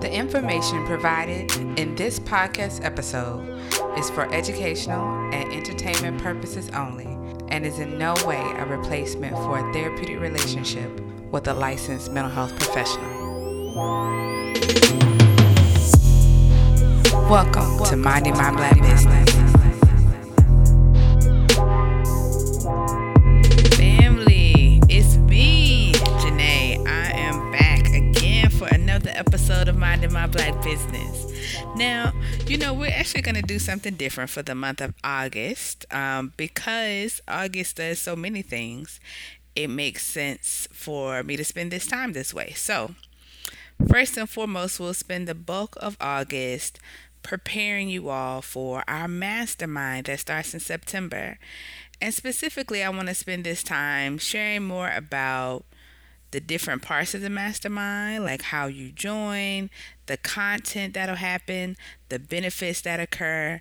The information provided in this podcast episode is for educational and entertainment purposes only and is in no way a replacement for a therapeutic relationship with a licensed mental health professional. Welcome to Minding My Black Business. Episode of Minding My Black Business. Now, you know, we're actually going to do something different for the month of August um, because August does so many things. It makes sense for me to spend this time this way. So, first and foremost, we'll spend the bulk of August preparing you all for our mastermind that starts in September. And specifically, I want to spend this time sharing more about the different parts of the mastermind, like how you join, the content that'll happen, the benefits that occur,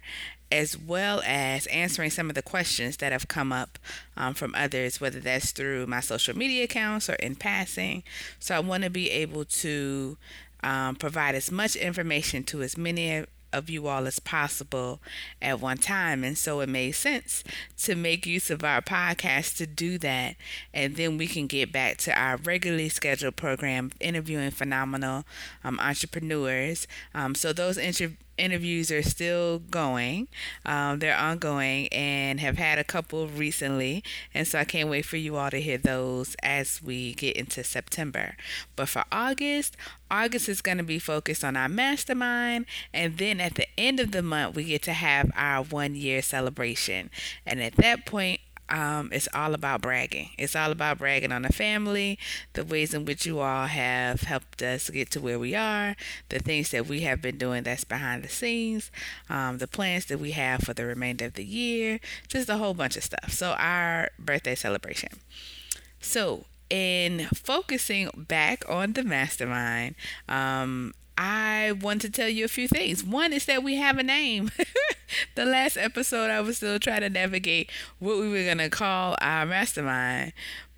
as well as answering some of the questions that have come up um, from others, whether that's through my social media accounts or in passing. So I want to be able to um, provide as much information to as many of you all as possible at one time. And so it made sense to make use of our podcast to do that. And then we can get back to our regularly scheduled program, interviewing phenomenal um, entrepreneurs. Um, so those inter- interviews are still going. Um, they're ongoing and have had a couple recently. And so I can't wait for you all to hear those as we get into September. But for August, August is going to be focused on our mastermind. And then at the end of the month, we get to have our one year celebration. And at that point, um, it's all about bragging. It's all about bragging on the family, the ways in which you all have helped us get to where we are, the things that we have been doing that's behind the scenes, um, the plans that we have for the remainder of the year, just a whole bunch of stuff. So, our birthday celebration. So, in focusing back on the mastermind, um, I want to tell you a few things. One is that we have a name. the last episode, I was still trying to navigate what we were going to call our mastermind,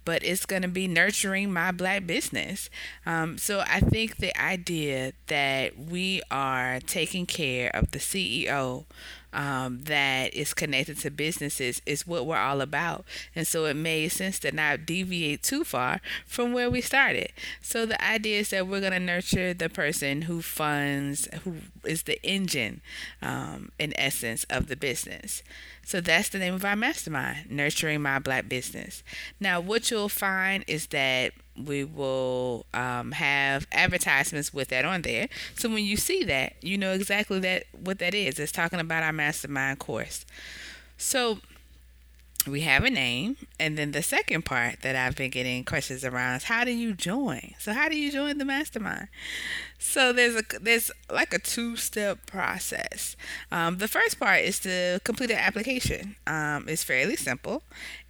but it's going to be nurturing my black business. Um, so I think the idea that we are taking care of the CEO um, that is connected to businesses is what we're all about. And so it made sense to not deviate too far from where we started. So the idea is that we're going to nurture the person who funds, who is the engine, um, in essence, of the business. So that's the name of our mastermind, Nurturing My Black Business. Now, what you'll find is that we will um, have advertisements with that on there. So when you see that, you know exactly that what that is. It's talking about our mastermind course. So we have a name, and then the second part that I've been getting questions around is how do you join? So how do you join the mastermind? So there's a there's like a two step process. Um, the first part is to complete an application. Um, it's fairly simple,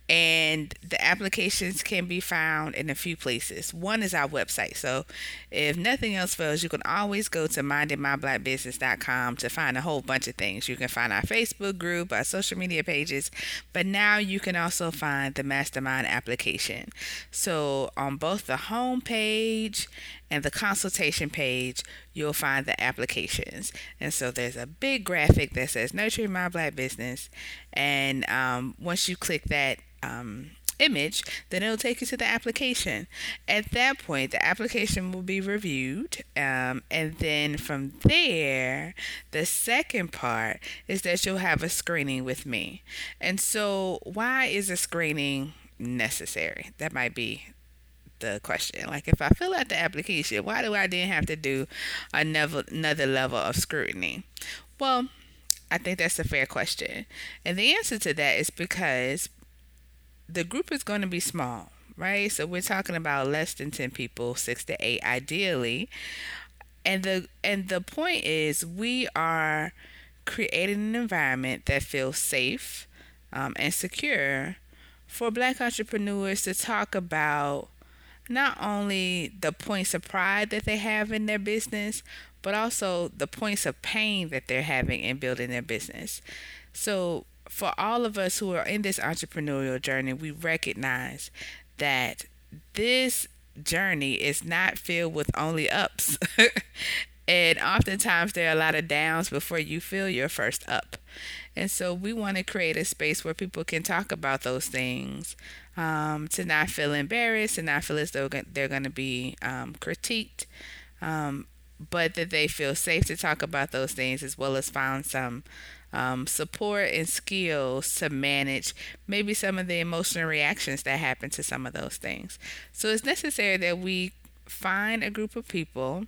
and the applications can be found in a few places. One is our website. So if nothing else fails, you can always go to mindingmyblackbusiness.com to find a whole bunch of things. You can find our Facebook group, our social media pages, but now you can also find the mastermind application. So on both the home page and the consultation page, you'll find the applications. And so there's a big graphic that says Nurturing My Black Business. And um, once you click that, um, image, then it'll take you to the application. At that point, the application will be reviewed, um, and then from there, the second part is that you'll have a screening with me. And so, why is a screening necessary? That might be the question. Like if I fill out the application, why do I then have to do another another level of scrutiny? Well, I think that's a fair question. And the answer to that is because the group is going to be small, right? So we're talking about less than 10 people, 6 to 8 ideally. And the and the point is we are creating an environment that feels safe um, and secure for black entrepreneurs to talk about not only the points of pride that they have in their business, but also the points of pain that they're having in building their business. So for all of us who are in this entrepreneurial journey, we recognize that this journey is not filled with only ups. And oftentimes there are a lot of downs before you feel your first up. And so we want to create a space where people can talk about those things, um, to not feel embarrassed and not feel as though they're going to be um, critiqued, um, but that they feel safe to talk about those things as well as find some um, support and skills to manage maybe some of the emotional reactions that happen to some of those things. So it's necessary that we find a group of people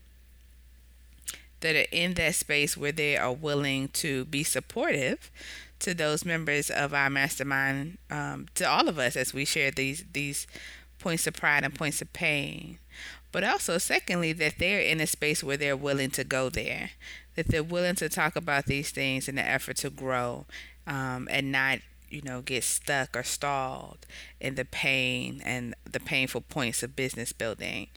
that are in that space where they are willing to be supportive to those members of our mastermind, um, to all of us as we share these these points of pride and points of pain. But also, secondly, that they're in a space where they're willing to go there, that they're willing to talk about these things in the effort to grow, um, and not you know get stuck or stalled in the pain and the painful points of business building.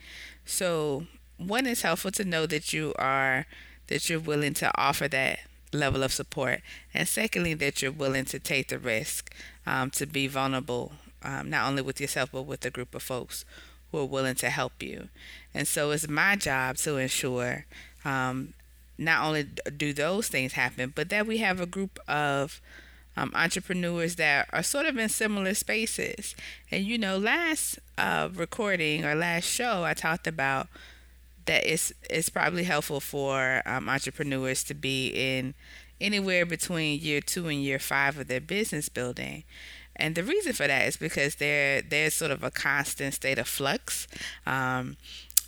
So, one is helpful to know that you are that you're willing to offer that level of support, and secondly, that you're willing to take the risk um, to be vulnerable, um, not only with yourself, but with a group of folks who are willing to help you. And so it's my job to ensure um, not only do those things happen, but that we have a group of um, entrepreneurs that are sort of in similar spaces. And you know, last uh, recording or last show, I talked about that it's it's probably helpful for um, entrepreneurs to be in anywhere between year two and year five of their business building. And the reason for that is because there there's sort of a constant state of flux. Um,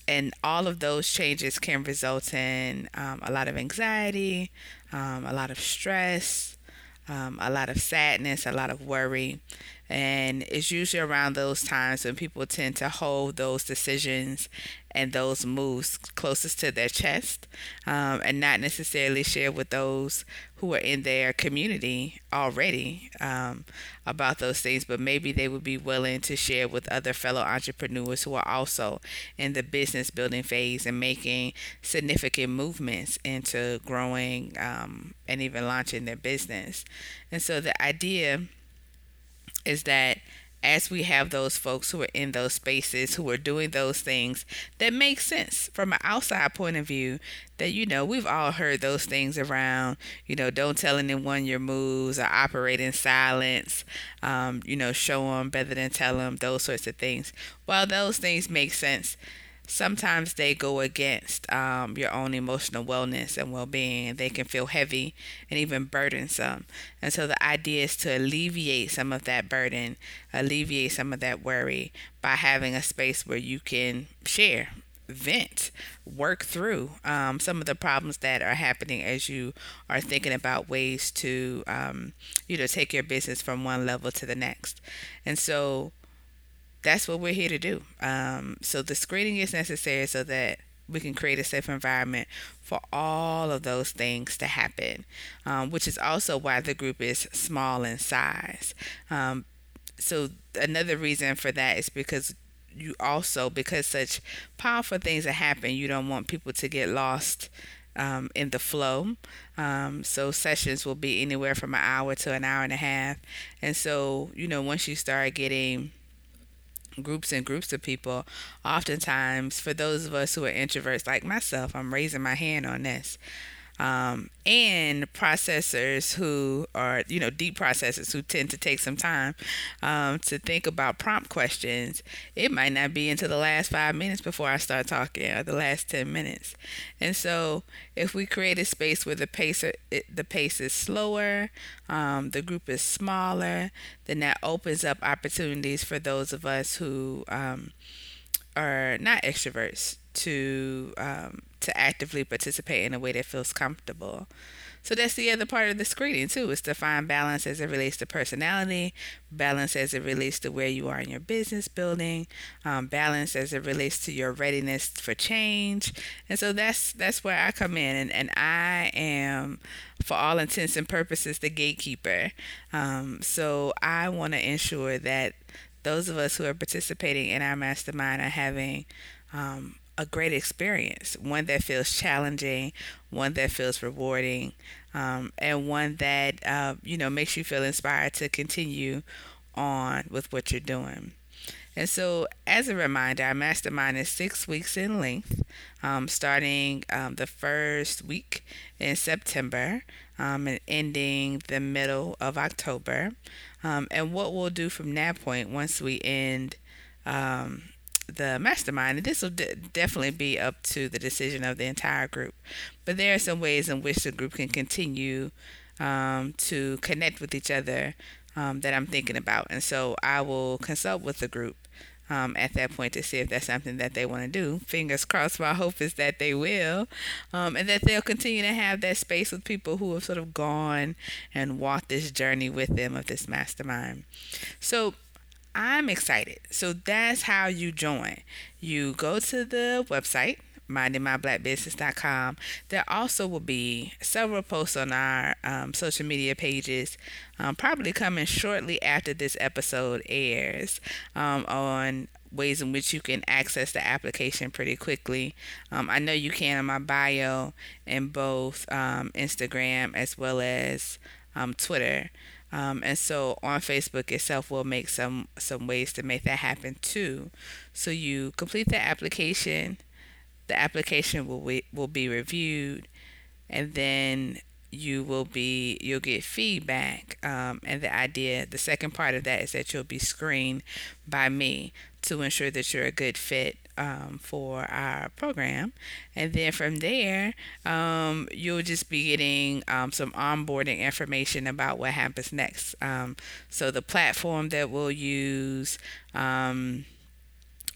and all of those changes can result in um, a lot of anxiety, um, a lot of stress, um, a lot of sadness, a lot of worry. And it's usually around those times when people tend to hold those decisions and those moves closest to their chest um, and not necessarily share with those who are in their community already um, about those things, but maybe they would be willing to share with other fellow entrepreneurs who are also in the business building phase and making significant movements into growing um, and even launching their business. And so the idea is that as we have those folks who are in those spaces who are doing those things that make sense from an outside point of view that you know we've all heard those things around you know don't tell anyone your moves or operate in silence um, you know show them better than tell them those sorts of things. While those things make sense sometimes they go against um, your own emotional wellness and well-being they can feel heavy and even burdensome. And so the idea is to alleviate some of that burden alleviate some of that worry by having a space where you can share vent work through um, some of the problems that are happening as you are thinking about ways to um, you know take your business from one level to the next. And so that's what we're here to do. Um, so the screening is necessary so that we can create a safe environment for all of those things to happen, um, which is also why the group is small in size. Um, so another reason for that is because you also because such powerful things that happen, you don't want people to get lost um, in the flow. Um, so sessions will be anywhere from an hour to an hour and a half. And so, you know, once you start getting groups and groups of people, oftentimes for those of us who are introverts like myself, I'm raising my hand on this um, and processors who are, you know, deep processors who tend to take some time um, to think about prompt questions. It might not be until the last five minutes before I start talking, or the last ten minutes. And so, if we create a space where the pace it, the pace is slower, um, the group is smaller, then that opens up opportunities for those of us who um, are not extroverts to um, to actively participate in a way that feels comfortable. So that's the other part of the screening too, is to find balance as it relates to personality, balance as it relates to where you are in your business building, um, balance as it relates to your readiness for change. And so that's that's where I come in, and, and I am, for all intents and purposes, the gatekeeper. Um, so I want to ensure that those of us who are participating in our mastermind are having um, a great experience, one that feels challenging, one that feels rewarding, um, and one that uh, you know makes you feel inspired to continue on with what you're doing. And so, as a reminder, our mastermind is six weeks in length, um, starting um, the first week in September um, and ending the middle of October. Um, and what we'll do from that point, once we end um, the mastermind, and this will definitely be up to the decision of the entire group. But there are some ways in which the group can continue um, to connect with each other um, that I'm thinking about. And so I will consult with the group um, at that point to see if that's something that they want to do. Fingers crossed. My hope is that they will, um, and that they'll continue to have that space with people who have sort of gone and walked this journey with them of this mastermind. So I'm excited. So that's how you join. You go to the website mindingmyblackbusiness.com. There also will be several posts on our um, social media pages, um, probably coming shortly after this episode airs, um, on ways in which you can access the application pretty quickly. Um, I know you can in my bio in both um, Instagram as well as um, Twitter. Um, and so on Facebook itself, we'll make some some ways to make that happen too. So you complete the application, the application will be, will be reviewed and then you will be you'll get feedback um, and the idea the second part of that is that you'll be screened by me to ensure that you're a good fit um, for our program. And then from there um, you'll just be getting um, some onboarding information about what happens next. Um, so the platform that we'll use um,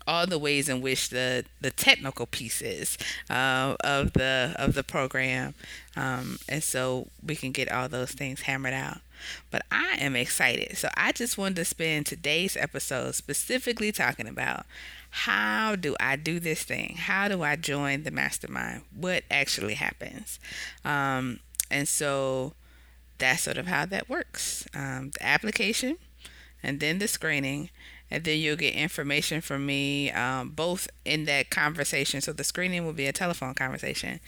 all the ways in which the the technical pieces uh, of the of the program, um, and so we can get all those things hammered out. But I am excited, so I just wanted to spend today's episode specifically talking about how do I do this thing? How do I join the mastermind? What actually happens? Um, and so that's sort of how that works. Um, the application, and then the screening, and then you'll get information from me um, both in that conversation. So the screening will be a telephone conversation,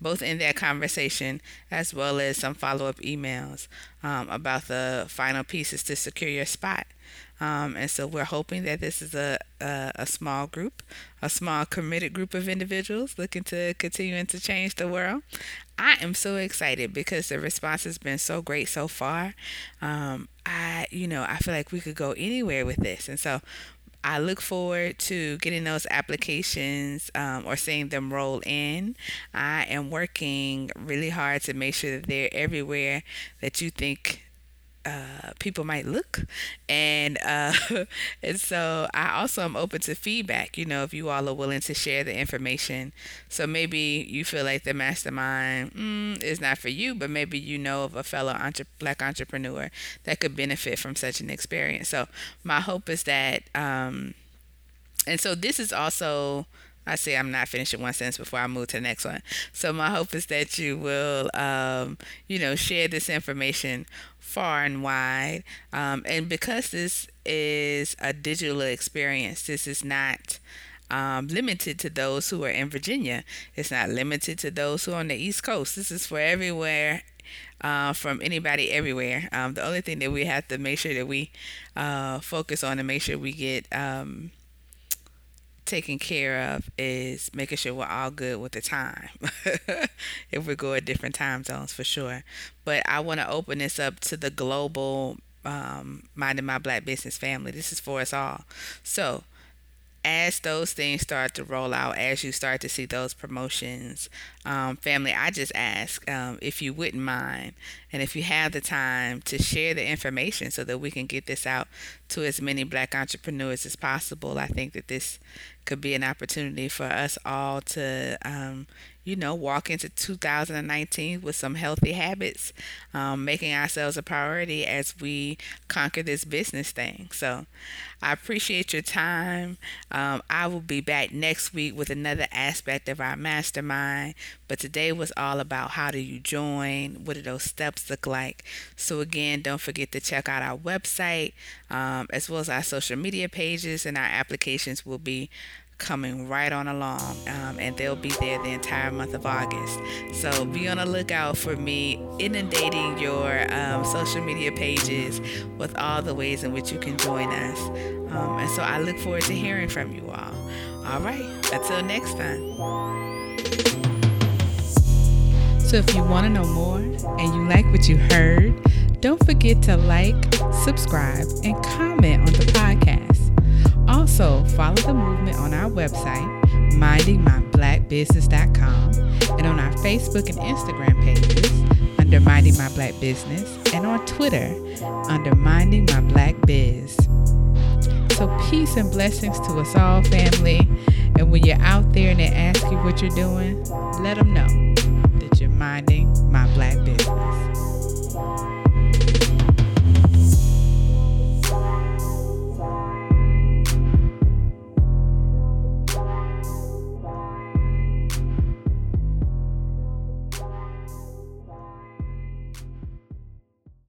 both in that conversation as well as some follow up emails um, about the final pieces to secure your spot. Um, and so we're hoping that this is a, a, a, small group, a small committed group of individuals looking to continuing to change the world. I am so excited because the response has been so great so far. Um, I, you know, I feel like we could go anywhere with this. And so I look forward to getting those applications um, or seeing them roll in. I am working really hard to make sure that they're everywhere that you think uh, people might look. And uh, and so I also am open to feedback you know if you all are willing to share the information. So maybe you feel like the mastermind mm, is not for you but maybe you know of a fellow entre- black entrepreneur that could benefit from such an experience. So my hope is that um, and so this is also I say I'm not finishing one sentence before I move to the next one. So my hope is that you will, um, you know, share this information far and wide. Um, and because this is a digital experience, this is not um, limited to those who are in Virginia. It's not limited to those who are on the East Coast. This is for everywhere. Uh, from anybody everywhere. Um, the only thing that we have to make sure that we uh, focus on and make sure we get um, taken care of is making sure we're all good with the time. if we go at different time zones, for sure. But I want to open this up to the global um, minding my black business family. This is for us all. So as those things start to roll out, as you start to see those promotions, um, family, I just ask um, if you wouldn't mind and if you have the time to share the information so that we can get this out to as many black entrepreneurs as possible. I think that this could be an opportunity for us all to, um, you know, walk into 2019 with some healthy habits, um, making ourselves a priority as we conquer this business thing. So I appreciate your time. Um, I will be back next week with another aspect of our mastermind. But today was all about how do you join? What do those steps look like? So, again, don't forget to check out our website um, as well as our social media pages, and our applications will be coming right on along, um, and they'll be there the entire month of August. So be on the lookout for me inundating your um, social media pages with all the ways in which you can join us. Um, and so I look forward to hearing from you all. All right, until next time. So if you want to know more and you like what you heard, don't forget to like, subscribe, and comment on the podcast. Also, follow the movement on our website, mindingmyblackbusiness.com, and on our Facebook and Instagram pages under Minding My Black Business, and on Twitter under Minding My Black Biz. So, peace and blessings to us all, family. And when you're out there and they ask you what you're doing, let them know that you're minding my black business.